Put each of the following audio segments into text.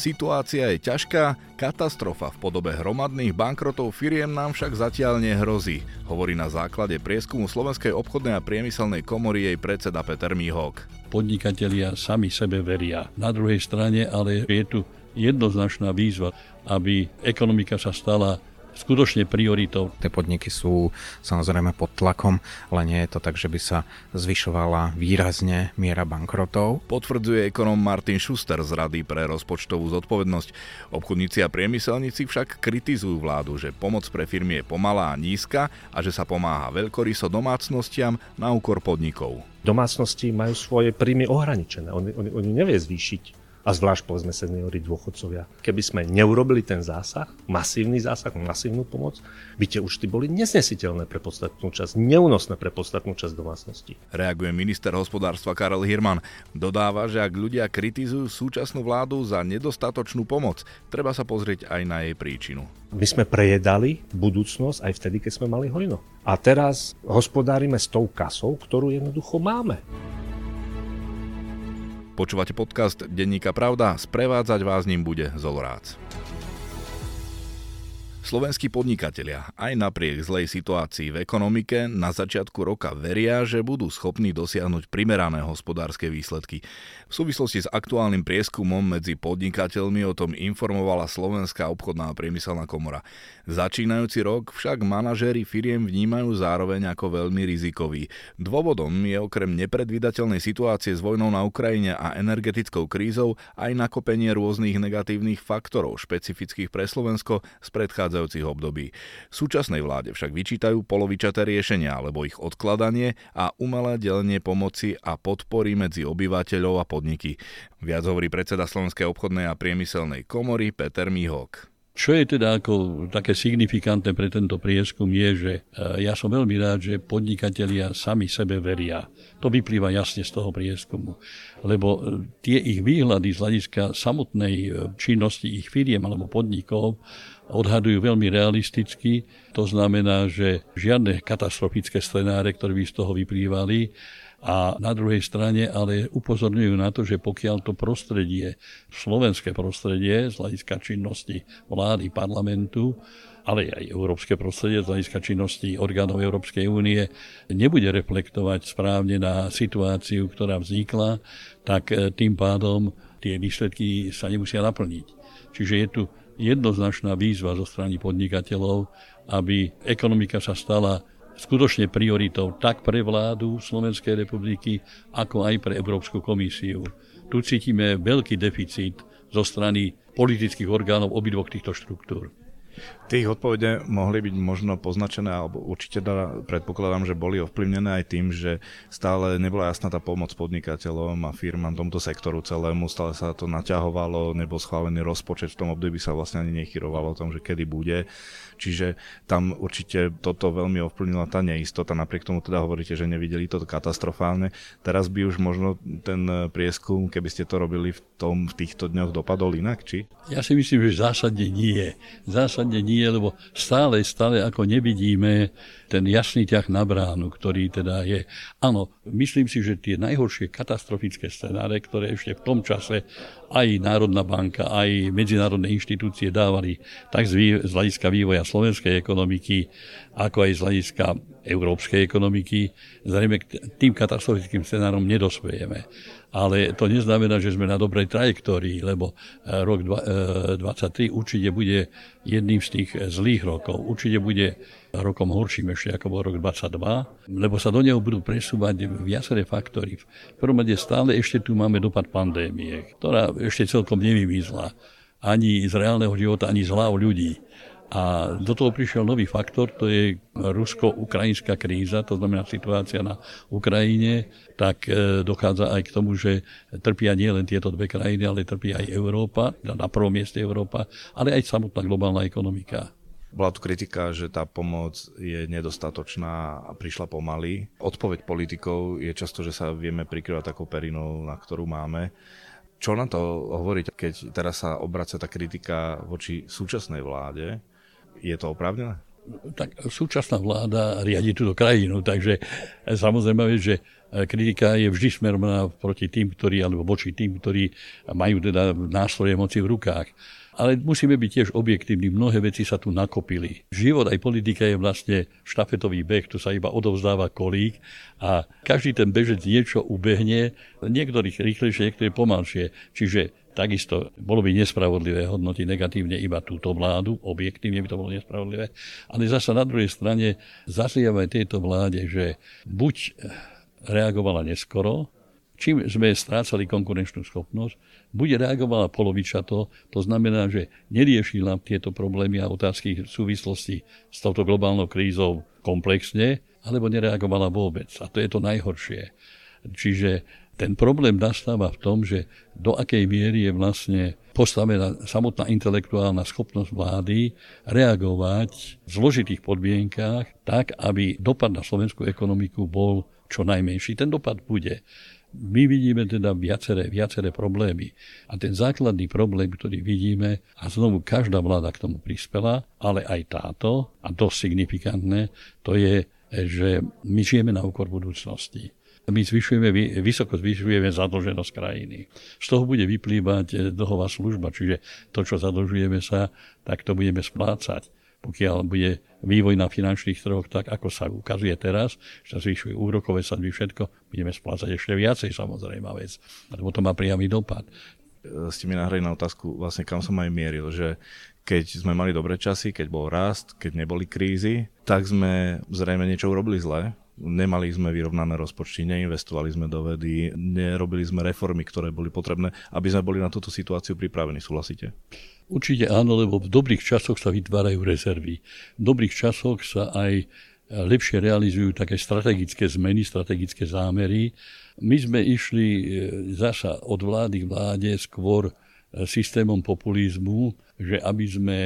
Situácia je ťažká, katastrofa v podobe hromadných bankrotov firiem nám však zatiaľ nehrozí, hovorí na základe prieskumu Slovenskej obchodnej a priemyselnej komory jej predseda Peter Mihok. Podnikatelia sami sebe veria. Na druhej strane ale je tu jednoznačná výzva, aby ekonomika sa stala skutočne prioritou. Tie podniky sú samozrejme pod tlakom, ale nie je to tak, že by sa zvyšovala výrazne miera bankrotov. Potvrdzuje ekonom Martin Schuster z Rady pre rozpočtovú zodpovednosť. Obchodníci a priemyselníci však kritizujú vládu, že pomoc pre firmy je pomalá a nízka a že sa pomáha veľkoryso domácnostiam na úkor podnikov. Domácnosti majú svoje príjmy ohraničené. Oni, oni, oni nevie zvýšiť a zvlášť povedzme seniori dôchodcovia. Keby sme neurobili ten zásah, masívny zásah, masívnu pomoc, by tie účty boli nesnesiteľné pre podstatnú časť, neúnosné pre podstatnú časť domácnosti. Reaguje minister hospodárstva Karel Hirman. Dodáva, že ak ľudia kritizujú súčasnú vládu za nedostatočnú pomoc, treba sa pozrieť aj na jej príčinu. My sme prejedali budúcnosť aj vtedy, keď sme mali hojno. A teraz hospodárime s tou kasou, ktorú jednoducho máme. Počúvate podcast Denníka Pravda, sprevádzať vás ním bude Zolorác. Slovenskí podnikatelia aj napriek zlej situácii v ekonomike na začiatku roka veria, že budú schopní dosiahnuť primerané hospodárske výsledky. V súvislosti s aktuálnym prieskumom medzi podnikateľmi o tom informovala Slovenská obchodná a priemyselná komora. Začínajúci rok však manažéri firiem vnímajú zároveň ako veľmi rizikový. Dôvodom je okrem nepredvídateľnej situácie s vojnou na Ukrajine a energetickou krízou aj nakopenie rôznych negatívnych faktorov špecifických pre Slovensko z predchádzajúcich predchádzajúcich období. Súčasnej vláde však vyčítajú polovičaté riešenia alebo ich odkladanie a umelé delenie pomoci a podpory medzi obyvateľov a podniky. Viac hovorí predseda Slovenskej obchodnej a priemyselnej komory Peter Mihok. Čo je teda ako také signifikantné pre tento prieskum je, že e, ja som veľmi rád, že podnikatelia sami sebe veria. To vyplýva jasne z toho prieskumu. Lebo e, tie ich výhľady z hľadiska samotnej e, činnosti ich firiem alebo podnikov odhadujú veľmi realisticky. To znamená, že žiadne katastrofické scenáre, ktoré by z toho vyplývali, a na druhej strane ale upozorňujú na to, že pokiaľ to prostredie, slovenské prostredie z hľadiska činnosti vlády, parlamentu, ale aj európske prostredie z hľadiska činnosti orgánov Európskej únie nebude reflektovať správne na situáciu, ktorá vznikla, tak e, tým pádom tie výsledky sa nemusia naplniť. Čiže je tu jednoznačná výzva zo strany podnikateľov, aby ekonomika sa stala skutočne prioritou tak pre vládu Slovenskej republiky, ako aj pre Európsku komisiu. Tu cítime veľký deficit zo strany politických orgánov obidvoch týchto štruktúr. Tie ich odpovede mohli byť možno poznačené, alebo určite teda predpokladám, že boli ovplyvnené aj tým, že stále nebola jasná tá pomoc podnikateľom a firmám tomto sektoru celému, stále sa to naťahovalo, nebol schválený rozpočet, v tom období sa vlastne ani nechyrovalo o tom, že kedy bude. Čiže tam určite toto veľmi ovplyvnila tá neistota, napriek tomu teda hovoríte, že nevideli to katastrofálne. Teraz by už možno ten prieskum, keby ste to robili v, tom, v týchto dňoch, dopadol inak, či? Ja si myslím, že zásadne nie. Zásadne nie nie, lebo stále, stále ako nevidíme ten jasný ťah na bránu, ktorý teda je. Áno, myslím si, že tie najhoršie katastrofické scenáre, ktoré ešte v tom čase aj Národná banka, aj medzinárodné inštitúcie dávali tak z hľadiska vývoja slovenskej ekonomiky, ako aj z hľadiska európskej ekonomiky, zrejme k tým katastrofickým scenárom nedospejeme ale to neznamená, že sme na dobrej trajektórii, lebo e, rok 2023 e, určite bude jedným z tých zlých rokov. Určite bude rokom horším ešte ako bol rok 22, lebo sa do neho budú presúvať viaceré faktory. V prvom rade stále ešte tu máme dopad pandémie, ktorá ešte celkom nevymizla ani z reálneho života, ani z hlav ľudí. A do toho prišiel nový faktor, to je rusko-ukrajinská kríza, to znamená situácia na Ukrajine, tak e, dochádza aj k tomu, že trpia nielen tieto dve krajiny, ale trpí aj Európa, na prvom mieste Európa, ale aj samotná globálna ekonomika. Bola tu kritika, že tá pomoc je nedostatočná a prišla pomaly. Odpoveď politikov je často, že sa vieme prikryvať takou perinou, na ktorú máme. Čo na to hovoriť, keď teraz sa obracia tá kritika voči súčasnej vláde, je to oprávnené? Tak súčasná vláda riadi túto krajinu, takže samozrejme, že kritika je vždy smerovaná proti tým, ktorí, alebo voči tým, ktorí majú teda nástroje moci v rukách. Ale musíme byť tiež objektívni, mnohé veci sa tu nakopili. Život aj politika je vlastne štafetový beh, tu sa iba odovzdáva kolík a každý ten bežec niečo ubehne, niektorých rýchlejšie, niektorých pomalšie. Čiže Takisto bolo by nespravodlivé hodnotiť negatívne iba túto vládu, objektívne by to bolo nespravodlivé, ale zasa na druhej strane zaslievame tejto vláde, že buď reagovala neskoro, čím sme strácali konkurenčnú schopnosť, buď reagovala polovičato, to znamená, že neriešila tieto problémy a otázky v súvislosti s touto globálnou krízou komplexne, alebo nereagovala vôbec. A to je to najhoršie. Čiže ten problém nastáva v tom, že do akej miery je vlastne postavená samotná intelektuálna schopnosť vlády reagovať v zložitých podmienkách tak, aby dopad na slovenskú ekonomiku bol čo najmenší. Ten dopad bude. My vidíme teda viaceré, viaceré problémy. A ten základný problém, ktorý vidíme, a znovu každá vláda k tomu prispela, ale aj táto, a dosť signifikantné, to je, že my žijeme na úkor budúcnosti my zvyšujeme, vysoko zvyšujeme zadlženosť krajiny. Z toho bude vyplývať eh, dlhová služba, čiže to, čo zadlžujeme sa, tak to budeme splácať. Pokiaľ bude vývoj na finančných trhoch tak, ako sa ukazuje teraz, že sa zvyšuje úrokové sadby, všetko, budeme splácať ešte viacej samozrejme vec, lebo to má priamy dopad. Eh, ste mi nahrali na otázku, vlastne kam som aj mieril, že keď sme mali dobré časy, keď bol rast, keď neboli krízy, tak sme zrejme niečo urobili zle, Nemali sme vyrovnané rozpočty, neinvestovali sme do vedy, nerobili sme reformy, ktoré boli potrebné, aby sme boli na túto situáciu pripravení. Súhlasíte? Určite áno, lebo v dobrých časoch sa vytvárajú rezervy. V dobrých časoch sa aj lepšie realizujú také strategické zmeny, strategické zámery. My sme išli e, zasa od vlády k vláde skôr systémom populizmu, že aby sme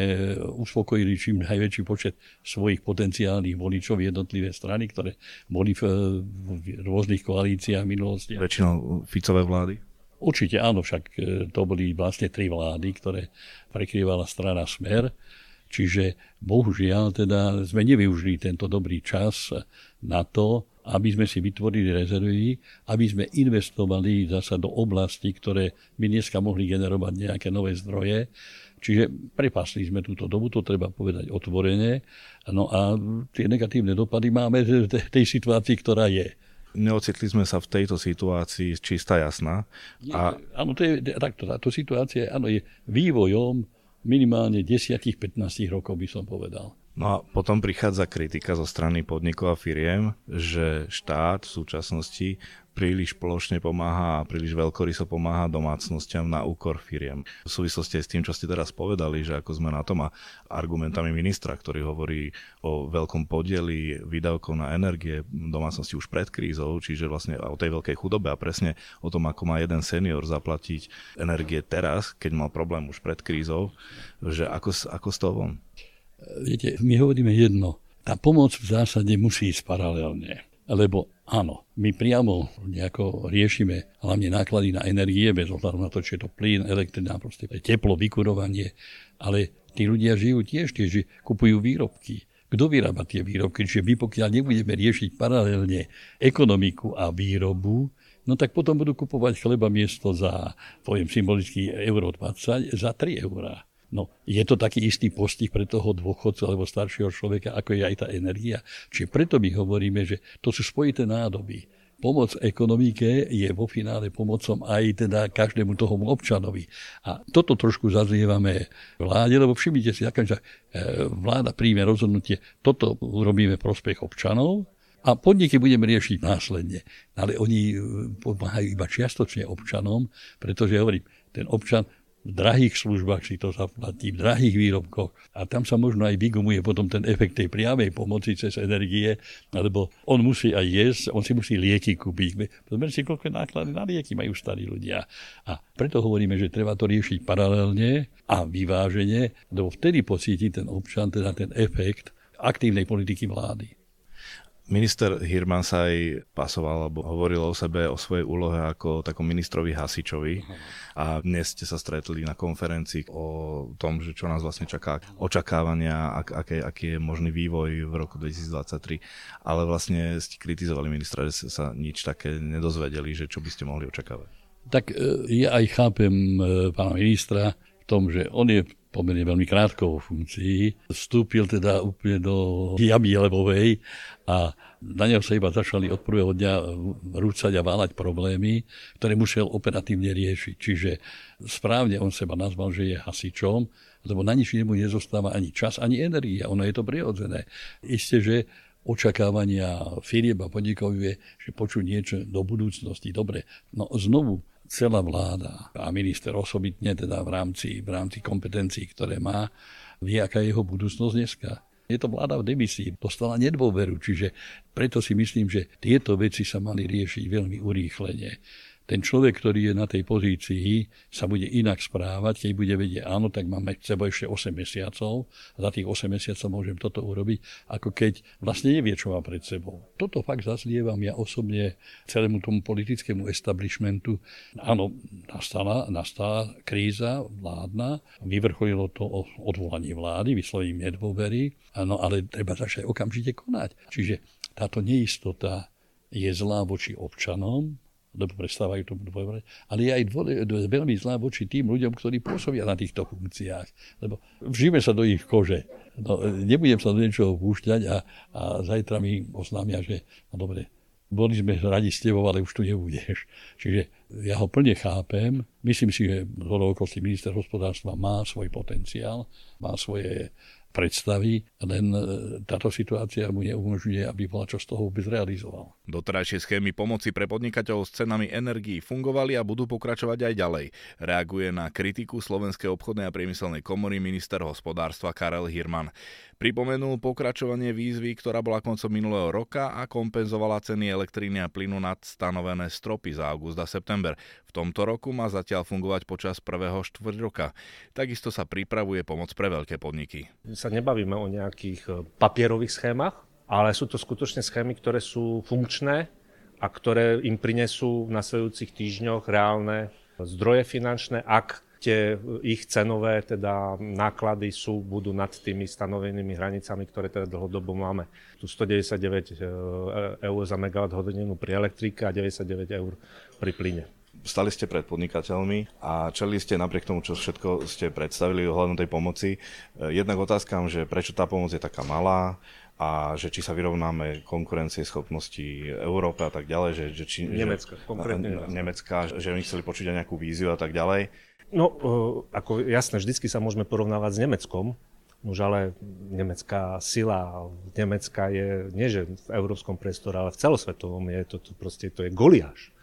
uspokojili čím najväčší počet svojich potenciálnych voličov jednotlivé strany, ktoré boli v, v rôznych koalíciách v minulosti. Väčšinou Ficové vlády? Určite áno, však to boli vlastne tri vlády, ktoré prekrývala strana Smer. Čiže bohužiaľ teda sme nevyužili tento dobrý čas na to, aby sme si vytvorili rezervy, aby sme investovali zasa do oblasti, ktoré by dneska mohli generovať nejaké nové zdroje. Čiže prepasli sme túto dobu, to treba povedať otvorene. No a tie negatívne dopady máme v tej situácii, ktorá je neocitli sme sa v tejto situácii čistá jasná. A... Áno, to je, takto, táto situácia áno, je vývojom minimálne 10-15 rokov, by som povedal. No a potom prichádza kritika zo strany podnikov a firiem, že štát v súčasnosti príliš plošne pomáha a príliš veľkoryso pomáha domácnostiam na úkor firiem. V súvislosti aj s tým, čo ste teraz povedali, že ako sme na tom a argumentami ministra, ktorý hovorí o veľkom podieli výdavkov na energie domácnosti už pred krízou, čiže vlastne o tej veľkej chudobe a presne o tom, ako má jeden senior zaplatiť energie teraz, keď mal problém už pred krízou, že ako, ako z toho von? Viete, my hovoríme jedno. Tá pomoc v zásade musí ísť paralelne. Lebo áno, my priamo nejako riešime hlavne náklady na energie, bez ohľadu na to, či je to plyn, elektrina, proste teplo, vykurovanie. Ale tí ľudia žijú tiež, tiež kupujú výrobky. Kto vyrába tie výrobky? Čiže my pokiaľ nebudeme riešiť paralelne ekonomiku a výrobu, no tak potom budú kupovať chleba miesto za, poviem symbolicky, euro 20, za 3 eurá. No, je to taký istý postih pre toho dôchodcu alebo staršieho človeka, ako je aj tá energia. Čiže preto my hovoríme, že to sú spojité nádoby. Pomoc ekonomike je vo finále pomocom aj teda každému tomu občanovi. A toto trošku zazlievame vláde, lebo všimnite si, že e, vláda príjme rozhodnutie, toto urobíme prospech občanov, a podniky budeme riešiť následne. Ale oni e, pomáhajú iba čiastočne občanom, pretože hovorím, ten občan v drahých službách si to zaplatí, v drahých výrobkoch a tam sa možno aj vygumuje potom ten efekt tej priamej pomoci cez energie, alebo on musí aj jesť, on si musí lieky kúpiť. Zober si, koľko náklady na lieky majú starí ľudia. A preto hovoríme, že treba to riešiť paralelne a vyvážene, lebo vtedy pocíti ten občan teda ten efekt aktívnej politiky vlády. Minister Hirman sa aj pasoval, alebo hovoril o sebe, o svojej úlohe ako takom ministrovi Hasičovi. A dnes ste sa stretli na konferencii o tom, že čo nás vlastne čaká, očakávania, ak, aký, aký je možný vývoj v roku 2023. Ale vlastne ste kritizovali ministra, že sa nič také nedozvedeli, že čo by ste mohli očakávať. Tak e, ja aj chápem e, pána ministra v tom, že on je pomerne veľmi krátko vo funkcii. Vstúpil teda úplne do jamy levovej a na neho sa iba začali od prvého dňa rúcať a váľať problémy, ktoré musel operatívne riešiť. Čiže správne on seba nazval, že je hasičom, lebo na nič nemu nezostáva ani čas, ani energia. Ono je to prirodzené. Isté, že očakávania firieb a podnikov je, že počuť niečo do budúcnosti. Dobre, no znovu, celá vláda a minister osobitne teda v rámci, v rámci kompetencií, ktoré má, vie, aká je jeho budúcnosť dneska. Je to vláda v demisii, dostala nedôveru, čiže preto si myslím, že tieto veci sa mali riešiť veľmi urýchlene ten človek, ktorý je na tej pozícii, sa bude inak správať, keď bude vedieť, áno, tak máme k sebou ešte 8 mesiacov a za tých 8 mesiacov môžem toto urobiť, ako keď vlastne nevie, čo má pred sebou. Toto fakt zazlievam ja osobne celému tomu politickému establishmentu. Áno, nastala, nastala kríza vládna, vyvrcholilo to o odvolaní vlády, vyslovením nedôvery, áno, ale treba začať okamžite konať. Čiže táto neistota je zlá voči občanom, lebo prestávajú to dôverovať, ale je aj dvore, veľmi zlá voči tým ľuďom, ktorí pôsobia na týchto funkciách. Lebo vžijeme sa do ich kože. No, nebudem sa do niečoho púšťať a, a zajtra mi oznámia, že no dobre, boli sme radi s tebou, ale už tu nebudeš. Čiže ja ho plne chápem. Myslím si, že z minister hospodárstva má svoj potenciál, má svoje predstavy, len e, táto situácia mu neumožňuje, aby bola čo z toho vôbec realizoval. Doterajšie schémy pomoci pre podnikateľov s cenami energií fungovali a budú pokračovať aj ďalej. Reaguje na kritiku Slovenskej obchodnej a priemyselnej komory minister hospodárstva Karel Hirman. Pripomenul pokračovanie výzvy, ktorá bola koncom minulého roka a kompenzovala ceny elektriny a plynu nad stanovené stropy za august a september. V tomto roku má zatiaľ fungovať počas prvého štvrť roka. Takisto sa pripravuje pomoc pre veľké podniky. Sa nebavíme o nejakých e, papierových schémach, ale sú to skutočne schémy, ktoré sú funkčné a ktoré im prinesú v nasledujúcich týždňoch reálne zdroje finančné, ak tie ich cenové teda náklady sú, budú nad tými stanovenými hranicami, ktoré teda dlhodobo máme. Tu 199 e, eur za megawatt hodinu pri elektrike a 99 eur pri plyne stali ste pred podnikateľmi a čeli ste napriek tomu, čo všetko ste predstavili ohľadom tej pomoci, e, jednak otázkam, že prečo tá pomoc je taká malá, a že či sa vyrovnáme konkurencie schopnosti Európy a tak ďalej, že, že či, Nemecka, že, konkrétne Nemecka, že oni chceli počuť aj nejakú víziu a tak ďalej. No, e, ako jasné, vždycky sa môžeme porovnávať s Nemeckom, už ale nemecká sila, Nemecka je, nie že v európskom priestore, ale v celosvetovom je to, to proste, to je goliáš.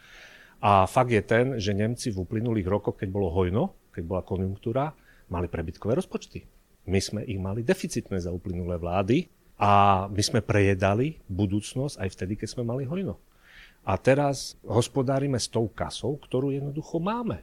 A fakt je ten, že Nemci v uplynulých rokoch, keď bolo hojno, keď bola konjunktúra, mali prebytkové rozpočty. My sme ich mali deficitné za uplynulé vlády a my sme prejedali budúcnosť aj vtedy, keď sme mali hojno. A teraz hospodárime s tou kasou, ktorú jednoducho máme.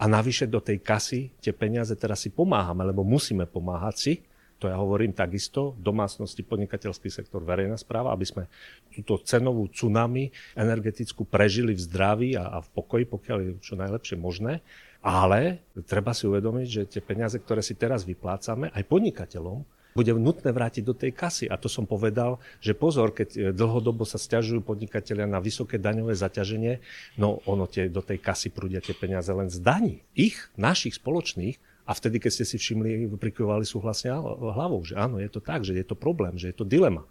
A navyše do tej kasy tie peniaze teraz si pomáhame, lebo musíme pomáhať si. To ja hovorím takisto, domácnosti, podnikateľský sektor, verejná správa, aby sme túto cenovú tsunami energetickú prežili v zdraví a, a v pokoji, pokiaľ je čo najlepšie možné. Ale treba si uvedomiť, že tie peniaze, ktoré si teraz vyplácame aj podnikateľom, bude nutné vrátiť do tej kasy. A to som povedal, že pozor, keď e, dlhodobo sa stiažujú podnikatelia na vysoké daňové zaťaženie, no ono tie, do tej kasy prúdia tie peniaze len z daní. Ich, našich spoločných, a vtedy, keď ste si všimli, prikyvovali súhlasne hlavou, že áno, je to tak, že je to problém, že je to dilema.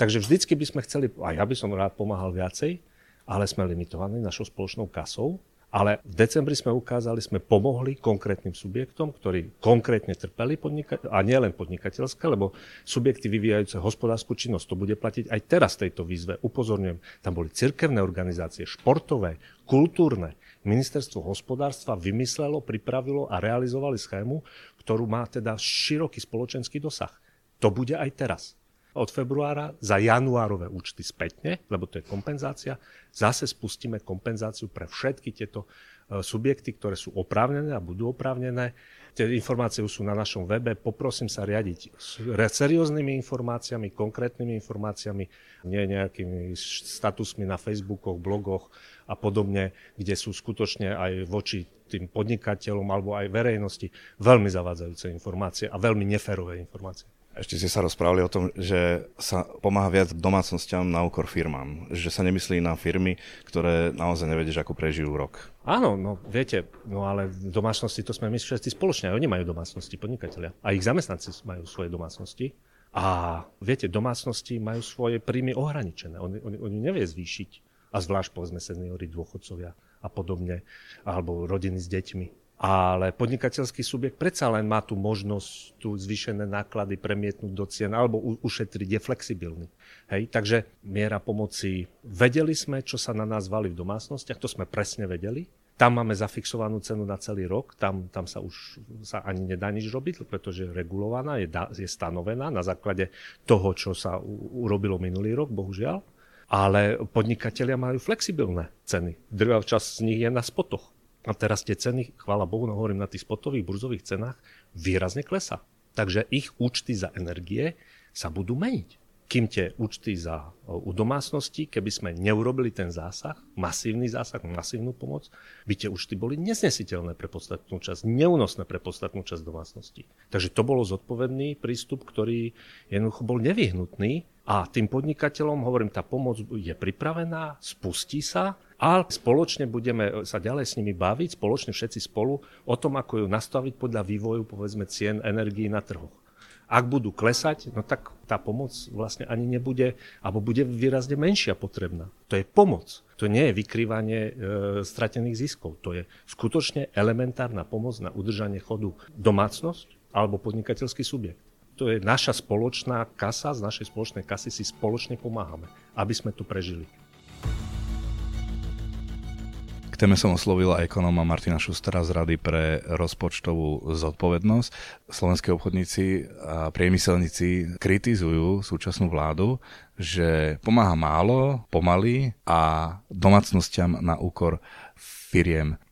Takže vždycky by sme chceli, a ja by som rád pomáhal viacej, ale sme limitovaní našou spoločnou kasou ale v decembri sme ukázali, sme pomohli konkrétnym subjektom, ktorí konkrétne trpeli podnika- a nielen podnikateľské, lebo subjekty vyvíjajúce hospodárskú činnosť, to bude platiť aj teraz tejto výzve. Upozorňujem, tam boli cirkevné organizácie, športové, kultúrne. Ministerstvo hospodárstva vymyslelo, pripravilo a realizovali schému, ktorú má teda široký spoločenský dosah. To bude aj teraz. Od februára za januárové účty spätne, lebo to je kompenzácia. Zase spustíme kompenzáciu pre všetky tieto e, subjekty, ktoré sú oprávnené a budú oprávnené. Tie informácie sú na našom webe. Poprosím sa riadiť serióznymi informáciami, konkrétnymi informáciami, nie nejakými statusmi na Facebookoch, blogoch a podobne, kde sú skutočne aj voči tým podnikateľom alebo aj verejnosti veľmi zavádzajúce informácie a veľmi neférové informácie. Ešte ste sa rozprávali o tom, že sa pomáha viac domácnostiam na úkor firmám. Že sa nemyslí na firmy, ktoré naozaj nevedeš, ako prežijú rok. Áno, no viete, no ale v domácnosti to sme my všetci spoločne. Oni majú domácnosti, podnikatelia. A ich zamestnanci majú svoje domácnosti. A viete, domácnosti majú svoje príjmy ohraničené. Oni, oni, oni nevie zvýšiť. A zvlášť povedzme seniory, dôchodcovia a podobne, alebo rodiny s deťmi ale podnikateľský subjekt predsa len má tú možnosť tu zvýšené náklady premietnúť do cien alebo ušetriť, je flexibilný. Hej, takže miera pomoci, vedeli sme, čo sa na nás valí v domácnostiach, to sme presne vedeli. Tam máme zafixovanú cenu na celý rok, tam, tam sa už sa ani nedá nič robiť, pretože je regulovaná, je, da, je stanovená na základe toho, čo sa u, urobilo minulý rok, bohužiaľ. Ale podnikatelia majú flexibilné ceny. Druhá časť z nich je na spotoch. A teraz tie ceny, chvála Bohu, no hovorím na tých spotových burzových cenách, výrazne klesá. Takže ich účty za energie sa budú meniť. Kým tie účty za, u domácnosti, keby sme neurobili ten zásah, masívny zásah, masívnu pomoc, by tie účty boli nesnesiteľné pre podstatnú časť, neúnosné pre podstatnú časť domácnosti. Takže to bolo zodpovedný prístup, ktorý jednoducho bol nevyhnutný a tým podnikateľom, hovorím, tá pomoc je pripravená, spustí sa a spoločne budeme sa ďalej s nimi baviť, spoločne všetci spolu, o tom, ako ju nastaviť podľa vývoju, povedzme, cien energií na trhoch. Ak budú klesať, no tak tá pomoc vlastne ani nebude, alebo bude výrazne menšia potrebná. To je pomoc. To nie je vykrývanie e, stratených ziskov. To je skutočne elementárna pomoc na udržanie chodu domácnosť alebo podnikateľský subjekt to je naša spoločná kasa, z našej spoločnej kasy si spoločne pomáhame, aby sme tu prežili. K téme som oslovila ekonóma Martina Šustera z Rady pre rozpočtovú zodpovednosť. Slovenskí obchodníci a priemyselníci kritizujú súčasnú vládu, že pomáha málo, pomaly a domácnostiam na úkor firiem.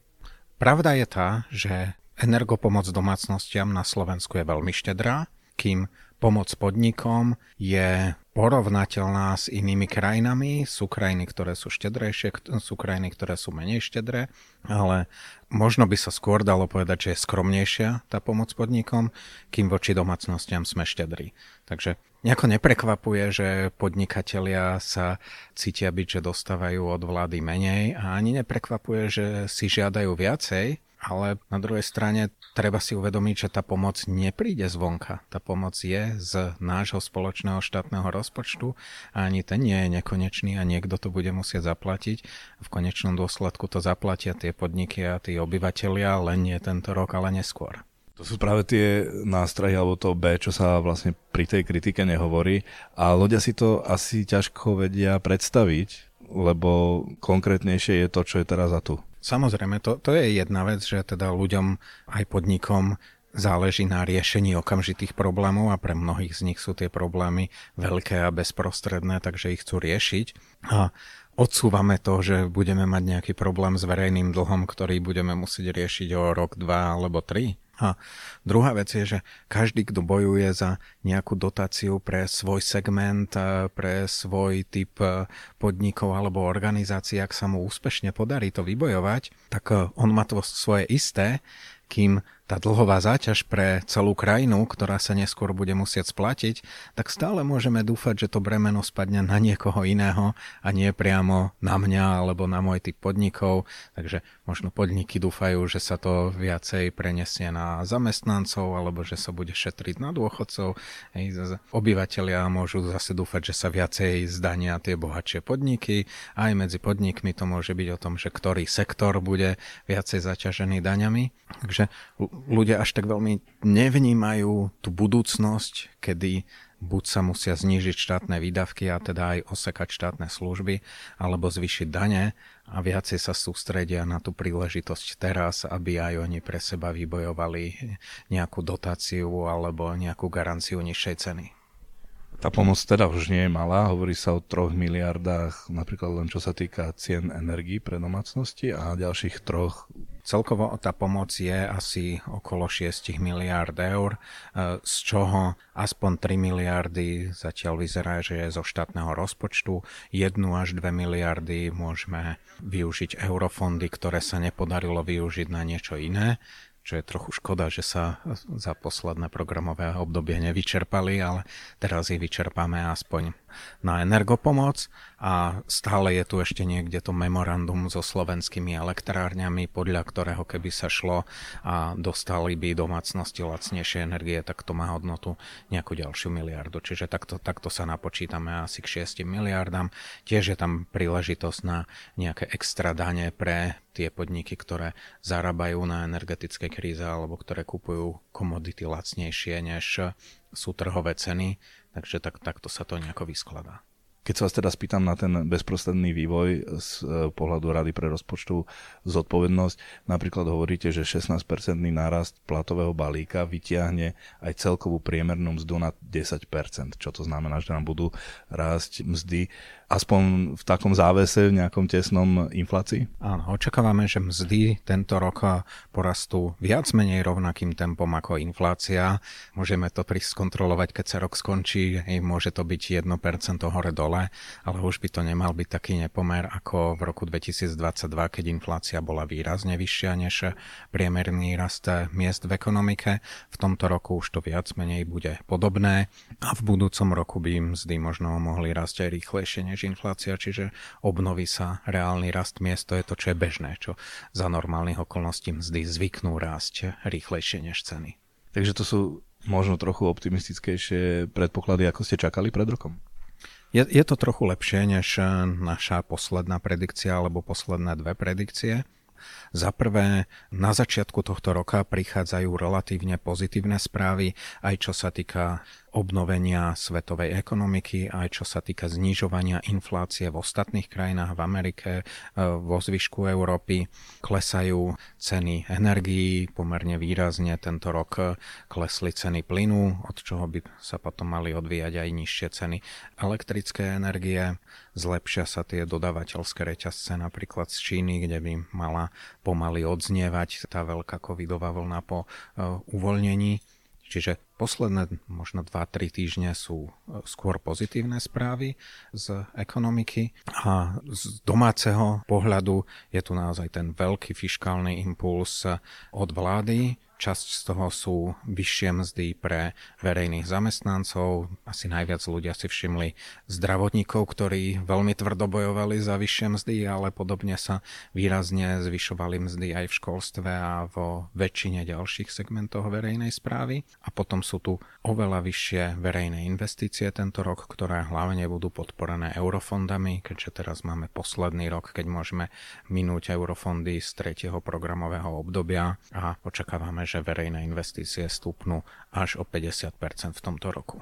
Pravda je tá, že energopomoc domácnostiam na Slovensku je veľmi štedrá kým pomoc podnikom je porovnateľná s inými krajinami. Sú krajiny, ktoré sú štedrejšie, sú krajiny, ktoré sú menej štedré, ale možno by sa skôr dalo povedať, že je skromnejšia tá pomoc podnikom, kým voči domácnostiam sme štedrí. Takže nejako neprekvapuje, že podnikatelia sa cítia byť, že dostávajú od vlády menej a ani neprekvapuje, že si žiadajú viacej, ale na druhej strane treba si uvedomiť, že tá pomoc nepríde zvonka. Tá pomoc je z nášho spoločného štátneho rozpočtu a ani ten nie je nekonečný a niekto to bude musieť zaplatiť. V konečnom dôsledku to zaplatia tie podniky a tí obyvateľia len nie tento rok, ale neskôr. To sú práve tie nástrahy alebo to B, čo sa vlastne pri tej kritike nehovorí a ľudia si to asi ťažko vedia predstaviť, lebo konkrétnejšie je to, čo je teraz za tu. Samozrejme, to, to je jedna vec, že teda ľuďom aj podnikom záleží na riešení okamžitých problémov a pre mnohých z nich sú tie problémy veľké a bezprostredné, takže ich chcú riešiť. A odsúvame to, že budeme mať nejaký problém s verejným dlhom, ktorý budeme musieť riešiť o rok, dva alebo tri. A druhá vec je, že každý, kto bojuje za nejakú dotáciu pre svoj segment, pre svoj typ e, podnikov alebo organizácií, ak sa mu úspešne podarí to vybojovať, tak e, on má to svoje isté, kým tá dlhová záťaž pre celú krajinu, ktorá sa neskôr bude musieť splatiť, tak stále môžeme dúfať, že to bremeno spadne na niekoho iného a nie priamo na mňa alebo na môj typ podnikov. Takže možno podniky dúfajú, že sa to viacej prenesie na zamestnancov alebo že sa bude šetriť na dôchodcov. Obyvatelia môžu zase dúfať, že sa viacej zdania tie bohatšie podniky. Aj medzi podnikmi to môže byť o tom, že ktorý sektor bude viacej zaťažený daňami. Takže ľudia až tak veľmi nevnímajú tú budúcnosť, kedy buď sa musia znížiť štátne výdavky a teda aj osekať štátne služby, alebo zvyšiť dane a viacej sa sústredia na tú príležitosť teraz, aby aj oni pre seba vybojovali nejakú dotáciu alebo nejakú garanciu nižšej ceny. Tá pomoc teda už nie je malá, hovorí sa o 3 miliardách, napríklad len čo sa týka cien energii pre domácnosti a ďalších troch Celkovo tá pomoc je asi okolo 6 miliard eur, e, z čoho aspoň 3 miliardy zatiaľ vyzerá, že je zo štátneho rozpočtu. 1 až 2 miliardy môžeme využiť eurofondy, ktoré sa nepodarilo využiť na niečo iné čo je trochu škoda, že sa za posledné programové obdobie nevyčerpali, ale teraz ich vyčerpáme aspoň na energopomoc a stále je tu ešte niekde to memorandum so slovenskými elektrárňami, podľa ktorého keby sa šlo a dostali by domácnosti lacnejšie energie, tak to má hodnotu nejakú ďalšiu miliardu. Čiže takto, takto sa napočítame asi k 6 miliardám. Tiež je tam príležitosť na nejaké extra dane pre tie podniky, ktoré zarábajú na energetickej kríze alebo ktoré kupujú komodity lacnejšie, než sú trhové ceny Takže tak, takto sa to nejako vyskladá. Keď sa vás teda spýtam na ten bezprostredný vývoj z e, pohľadu Rady pre rozpočtovú zodpovednosť, napríklad hovoríte, že 16-percentný nárast platového balíka vytiahne aj celkovú priemernú mzdu na 10%, čo to znamená, že nám budú rásť mzdy aspoň v takom závese, v nejakom tesnom inflácii? Áno, očakávame, že mzdy tento rok porastú viac menej rovnakým tempom ako inflácia. Môžeme to prísť skontrolovať, keď sa rok skončí, môže to byť 1% hore-dole, ale už by to nemal byť taký nepomer ako v roku 2022, keď inflácia bola výrazne vyššia než priemerný rast miest v ekonomike. V tomto roku už to viac menej bude podobné a v budúcom roku by mzdy možno mohli rásť aj rýchlejšie než inflácia, čiže obnoví sa reálny rast miest, to je to, čo je bežné, čo za normálnych okolností mzdy zvyknú rásť rýchlejšie než ceny. Takže to sú možno trochu optimistickejšie predpoklady, ako ste čakali pred rokom? Je, je to trochu lepšie než naša posledná predikcia alebo posledné dve predikcie. Za prvé, na začiatku tohto roka prichádzajú relatívne pozitívne správy, aj čo sa týka obnovenia svetovej ekonomiky, aj čo sa týka znižovania inflácie v ostatných krajinách v Amerike, e, vo zvyšku Európy. Klesajú ceny energií pomerne výrazne. Tento rok klesli ceny plynu, od čoho by sa potom mali odvíjať aj nižšie ceny elektrické energie. Zlepšia sa tie dodávateľské reťazce napríklad z Číny, kde by mala pomaly odznievať tá veľká covidová vlna po uh, uvoľnení. Čiže posledné možno 2-3 týždne sú uh, skôr pozitívne správy z ekonomiky a z domáceho pohľadu je tu naozaj ten veľký fiskálny impuls od vlády, Časť z toho sú vyššie mzdy pre verejných zamestnancov. Asi najviac ľudia si všimli zdravotníkov, ktorí veľmi tvrdo bojovali za vyššie mzdy, ale podobne sa výrazne zvyšovali mzdy aj v školstve a vo väčšine ďalších segmentoch verejnej správy. A potom sú tu oveľa vyššie verejné investície tento rok, ktoré hlavne budú podporené eurofondami, keďže teraz máme posledný rok, keď môžeme minúť eurofondy z tretieho programového obdobia a očakávame, že verejné investície stúpnú až o 50% v tomto roku.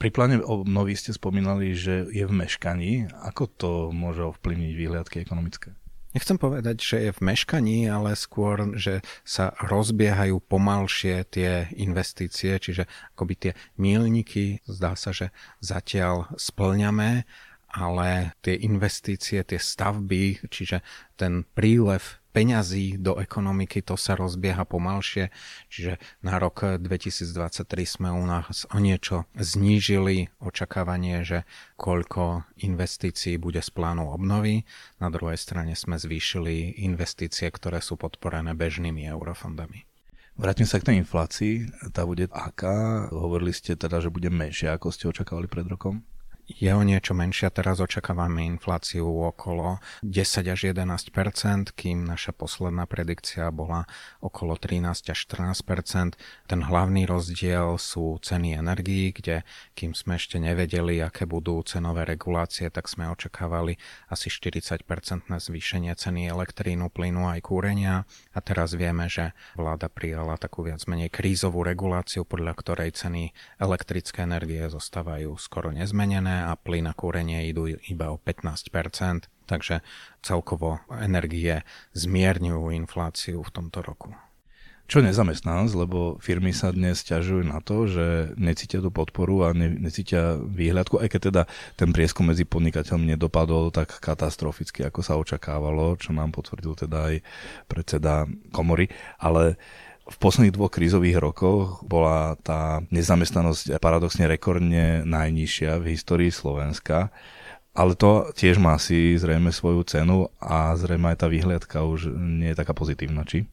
Pri pláne obnovy ste spomínali, že je v meškaní. Ako to môže ovplyvniť výhľadky ekonomické? Nechcem povedať, že je v meškaní, ale skôr, že sa rozbiehajú pomalšie tie investície, čiže akoby tie mílniky, zdá sa, že zatiaľ splňame, ale tie investície, tie stavby, čiže ten prílev peňazí do ekonomiky, to sa rozbieha pomalšie, čiže na rok 2023 sme u nás o niečo znížili očakávanie, že koľko investícií bude z plánu obnovy. Na druhej strane sme zvýšili investície, ktoré sú podporené bežnými eurofondami. Vrátim sa k tej inflácii. Tá bude aká? Hovorili ste teda, že bude menšia, ako ste očakávali pred rokom? Je o niečo menšia. Teraz očakávame infláciu okolo 10 až 11 kým naša posledná predikcia bola okolo 13 až 14 Ten hlavný rozdiel sú ceny energií, kde kým sme ešte nevedeli, aké budú cenové regulácie, tak sme očakávali asi 40% zvýšenie ceny elektrínu, plynu aj kúrenia. A teraz vieme, že vláda prijala takú viac menej krízovú reguláciu, podľa ktorej ceny elektrické energie zostávajú skoro nezmenené a plyn a kúrenie idú iba o 15% takže celkovo energie zmierňujú infláciu v tomto roku. Čo nezamestnanosť, lebo firmy sa dnes ťažujú na to, že necítia tú podporu a ne, necítia výhľadku, aj keď teda ten prieskum medzi podnikateľmi nedopadol tak katastroficky, ako sa očakávalo, čo nám potvrdil teda aj predseda komory, ale v posledných dvoch krízových rokoch bola tá nezamestnanosť paradoxne rekordne najnižšia v histórii Slovenska. Ale to tiež má si zrejme svoju cenu a zrejme aj tá výhľadka už nie je taká pozitívna, či?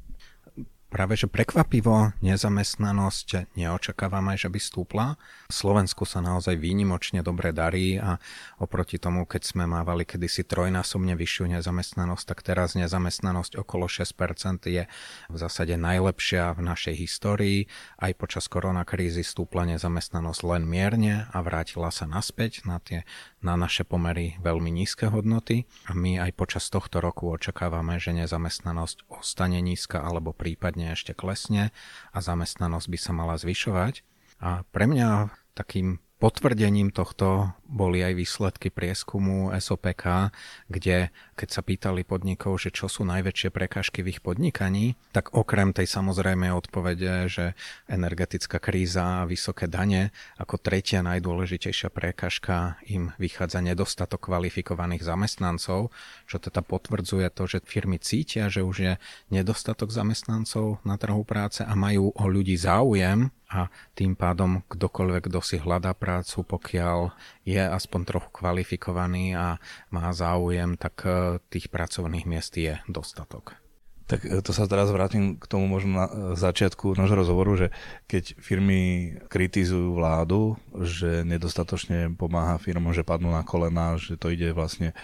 Práve že prekvapivo nezamestnanosť neočakávame, že by stúpla. Slovensku sa naozaj výnimočne dobre darí a oproti tomu, keď sme mávali kedysi trojnásobne vyššiu nezamestnanosť, tak teraz nezamestnanosť okolo 6% je v zásade najlepšia v našej histórii. Aj počas koronakrízy stúpla nezamestnanosť len mierne a vrátila sa naspäť na tie na naše pomery veľmi nízke hodnoty a my aj počas tohto roku očakávame, že nezamestnanosť ostane nízka alebo prípadne ešte klesne a zamestnanosť by sa mala zvyšovať. A pre mňa takým Potvrdením tohto boli aj výsledky prieskumu SOPK, kde keď sa pýtali podnikov, že čo sú najväčšie prekažky v ich podnikaní, tak okrem tej samozrejmej odpovede, že energetická kríza a vysoké dane, ako tretia najdôležitejšia prekažka im vychádza nedostatok kvalifikovaných zamestnancov, čo teda potvrdzuje to, že firmy cítia, že už je nedostatok zamestnancov na trhu práce a majú o ľudí záujem a tým pádom kdokoľvek, kto si hľadá prácu, pokiaľ je aspoň trochu kvalifikovaný a má záujem, tak e, tých pracovných miest je dostatok. Tak e, to sa teraz vrátim k tomu možno na e, začiatku nášho rozhovoru, že keď firmy kritizujú vládu, že nedostatočne pomáha firmom, že padnú na kolena, že to ide vlastne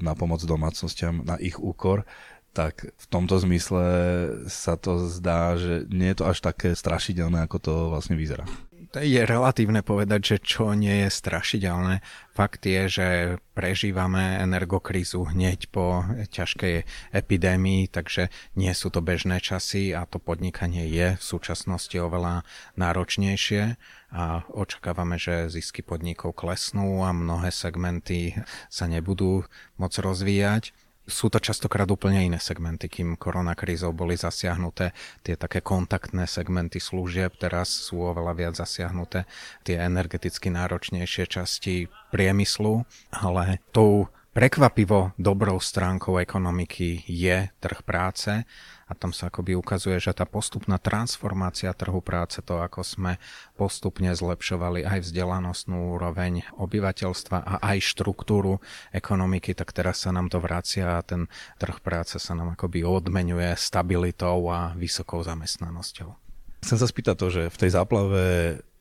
na pomoc domácnostiam, na ich úkor, tak v tomto zmysle sa to zdá, že nie je to až také strašidelné, ako to vlastne vyzerá. Je relatívne povedať, že čo nie je strašidelné. Fakt je, že prežívame energokrízu hneď po ťažkej epidémii, takže nie sú to bežné časy a to podnikanie je v súčasnosti oveľa náročnejšie a očakávame, že zisky podnikov klesnú a mnohé segmenty sa nebudú môcť rozvíjať sú to častokrát úplne iné segmenty, kým koronakrízou boli zasiahnuté tie také kontaktné segmenty služieb, teraz sú oveľa viac zasiahnuté tie energeticky náročnejšie časti priemyslu, ale tou prekvapivo dobrou stránkou ekonomiky je trh práce a tam sa akoby ukazuje, že tá postupná transformácia trhu práce, to ako sme postupne zlepšovali aj vzdelanostnú úroveň obyvateľstva a aj štruktúru ekonomiky, tak teraz sa nám to vracia a ten trh práce sa nám akoby odmenuje stabilitou a vysokou zamestnanosťou. Chcem sa spýtať to, že v tej záplave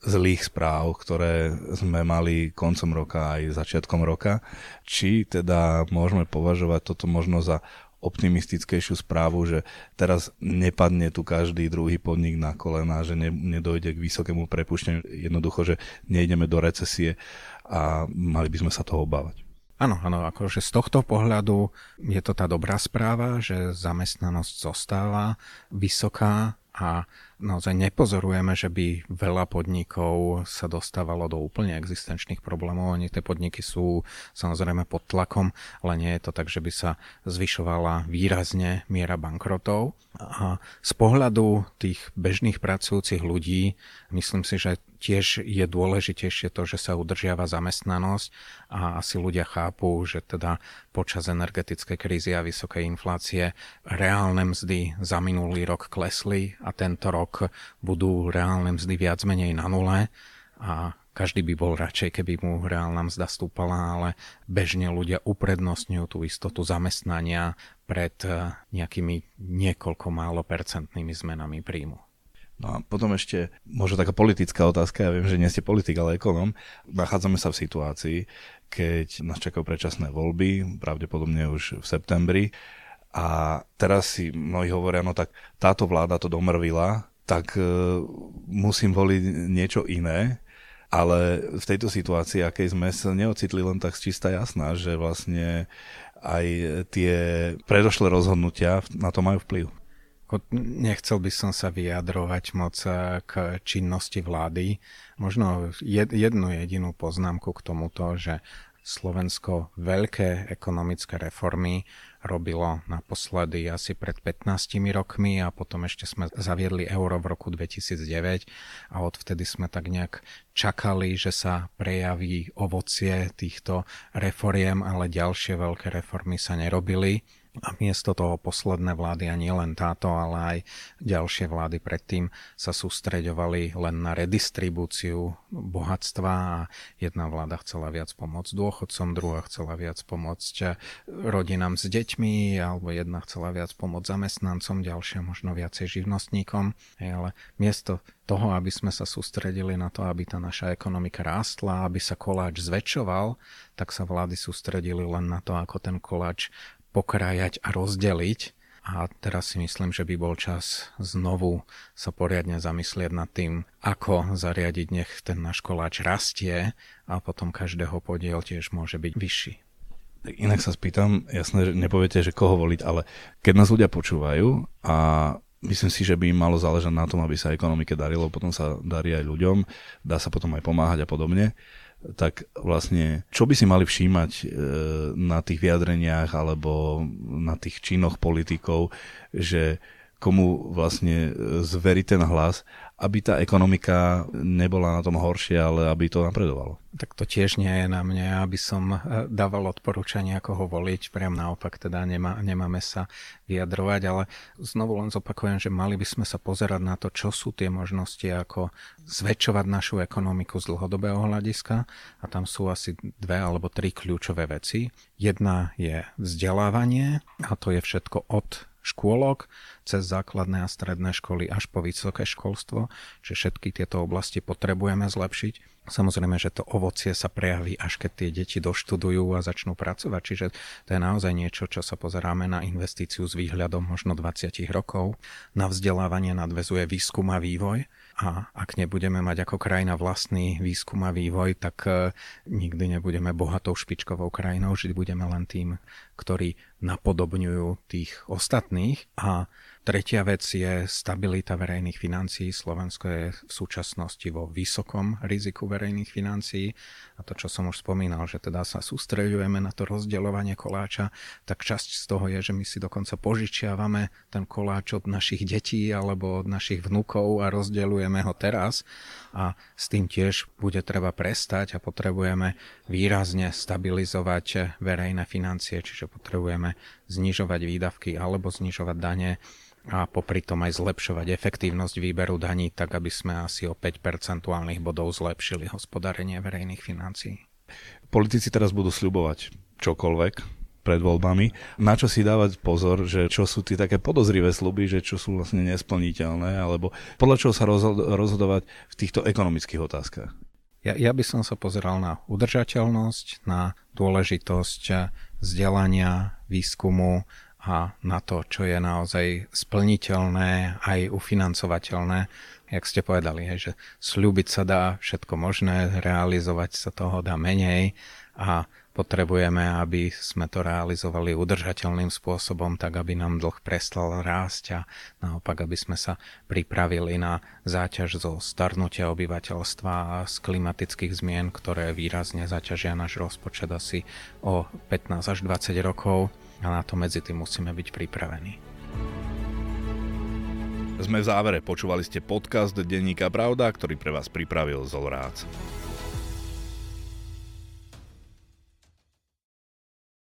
zlých správ, ktoré sme mali koncom roka aj začiatkom roka, či teda môžeme považovať toto možno za optimistickejšiu správu, že teraz nepadne tu každý druhý podnik na kolena, že ne, nedojde k vysokému prepušťaniu, jednoducho, že nejdeme do recesie a mali by sme sa toho obávať. Áno, áno, akože z tohto pohľadu je to tá dobrá správa, že zamestnanosť zostáva vysoká a naozaj nepozorujeme, že by veľa podnikov sa dostávalo do úplne existenčných problémov. Oni tie podniky sú samozrejme pod tlakom, ale nie je to tak, že by sa zvyšovala výrazne miera bankrotov. A z pohľadu tých bežných pracujúcich ľudí myslím si, že tiež je dôležitejšie to, že sa udržiava zamestnanosť a asi ľudia chápu, že teda počas energetickej krízy a vysokej inflácie reálne mzdy za minulý rok klesli a tento rok budú reálne mzdy viac menej na nule a každý by bol radšej, keby mu reálna mzda stúpala, ale bežne ľudia uprednostňujú tú istotu zamestnania pred nejakými niekoľko málo percentnými zmenami príjmu. No a potom ešte možno taká politická otázka, ja viem, že nie ste politik, ale ekonom. Nachádzame sa v situácii, keď nás čakajú predčasné voľby, pravdepodobne už v septembri. A teraz si mnohí hovoria, no tak táto vláda to domrvila, tak e, musím voliť niečo iné. Ale v tejto situácii, akej sme sa neocitli len tak čistá jasná, že vlastne aj tie predošlé rozhodnutia na to majú vplyv. Nechcel by som sa vyjadrovať moc eh, k činnosti vlády. Možno jednu jedinú poznámku k tomuto, že Slovensko veľké ekonomické reformy robilo naposledy asi pred 15 rokmi a potom ešte sme zaviedli euro v roku 2009 a odvtedy sme tak nejak čakali, že sa prejaví ovocie týchto reforiem, ale ďalšie veľké reformy sa nerobili. A miesto toho posledné vlády, a nie len táto, ale aj ďalšie vlády predtým sa sústreďovali len na redistribúciu bohatstva a jedna vláda chcela viac pomôcť dôchodcom, druhá chcela viac pomôcť rodinám s deťmi, alebo jedna chcela viac pomôcť zamestnancom, ďalšia možno viacej živnostníkom. Ale miesto toho, aby sme sa sústredili na to, aby tá naša ekonomika rástla, aby sa koláč zväčšoval, tak sa vlády sústredili len na to, ako ten koláč pokrájať a rozdeliť. A teraz si myslím, že by bol čas znovu sa poriadne zamyslieť nad tým, ako zariadiť, nech ten náš koláč rastie a potom každého podiel tiež môže byť vyšší. Inak sa spýtam, jasné, že nepoviete, že koho voliť, ale keď nás ľudia počúvajú a myslím si, že by im malo záležať na tom, aby sa ekonomike darilo, potom sa darí aj ľuďom, dá sa potom aj pomáhať a podobne tak vlastne čo by si mali všímať e, na tých vyjadreniach alebo na tých činoch politikov, že komu vlastne zverí ten hlas, aby tá ekonomika nebola na tom horšie, ale aby to napredovalo. Tak to tiež nie je na mne, aby som e, dával odporúčanie, ako ho voliť. Priam naopak, teda nemá, nemáme sa vyjadrovať, ale znovu len zopakujem, že mali by sme sa pozerať na to, čo sú tie možnosti, ako zväčšovať našu ekonomiku z dlhodobého hľadiska. A tam sú asi dve alebo tri kľúčové veci. Jedna je vzdelávanie a to je všetko od škôlok, cez základné a stredné školy až po vysoké školstvo, čiže všetky tieto oblasti potrebujeme zlepšiť. Samozrejme, že to ovocie sa prejaví, až keď tie deti doštudujú a začnú pracovať, čiže to je naozaj niečo, čo sa pozeráme na investíciu s výhľadom možno 20 rokov. Na vzdelávanie nadvezuje výskum a vývoj, a ak nebudeme mať ako krajina vlastný výskum a vývoj, tak e, nikdy nebudeme bohatou špičkovou krajinou, že budeme len tým, ktorí napodobňujú tých ostatných. A Tretia vec je stabilita verejných financií. Slovensko je v súčasnosti vo vysokom riziku verejných financií a to, čo som už spomínal, že teda sa sústreďujeme na to rozdeľovanie koláča, tak časť z toho je, že my si dokonca požičiavame ten koláč od našich detí alebo od našich vnúkov a rozdeľujeme ho teraz a s tým tiež bude treba prestať a potrebujeme výrazne stabilizovať verejné financie, čiže potrebujeme znižovať výdavky alebo znižovať dane a popri tom aj zlepšovať efektívnosť výberu daní, tak aby sme asi o 5 percentuálnych bodov zlepšili hospodárenie verejných financií. Politici teraz budú sľubovať čokoľvek pred voľbami. Na čo si dávať pozor, že čo sú tie také podozrivé sluby, že čo sú vlastne nesplniteľné, alebo podľa čoho sa rozhodovať v týchto ekonomických otázkach? Ja, ja by som sa pozeral na udržateľnosť, na dôležitosť vzdelania, výskumu a na to, čo je naozaj splniteľné, aj ufinancovateľné. Jak ste povedali, že slúbiť sa dá všetko možné, realizovať sa toho dá menej a potrebujeme, aby sme to realizovali udržateľným spôsobom, tak aby nám dlh prestal rásť a naopak, aby sme sa pripravili na záťaž zo starnutia obyvateľstva a z klimatických zmien, ktoré výrazne zaťažia náš rozpočet asi o 15 až 20 rokov a na to medzi tým musíme byť pripravení. Sme v závere, počúvali ste podcast Denníka Pravda, ktorý pre vás pripravil Zolrác.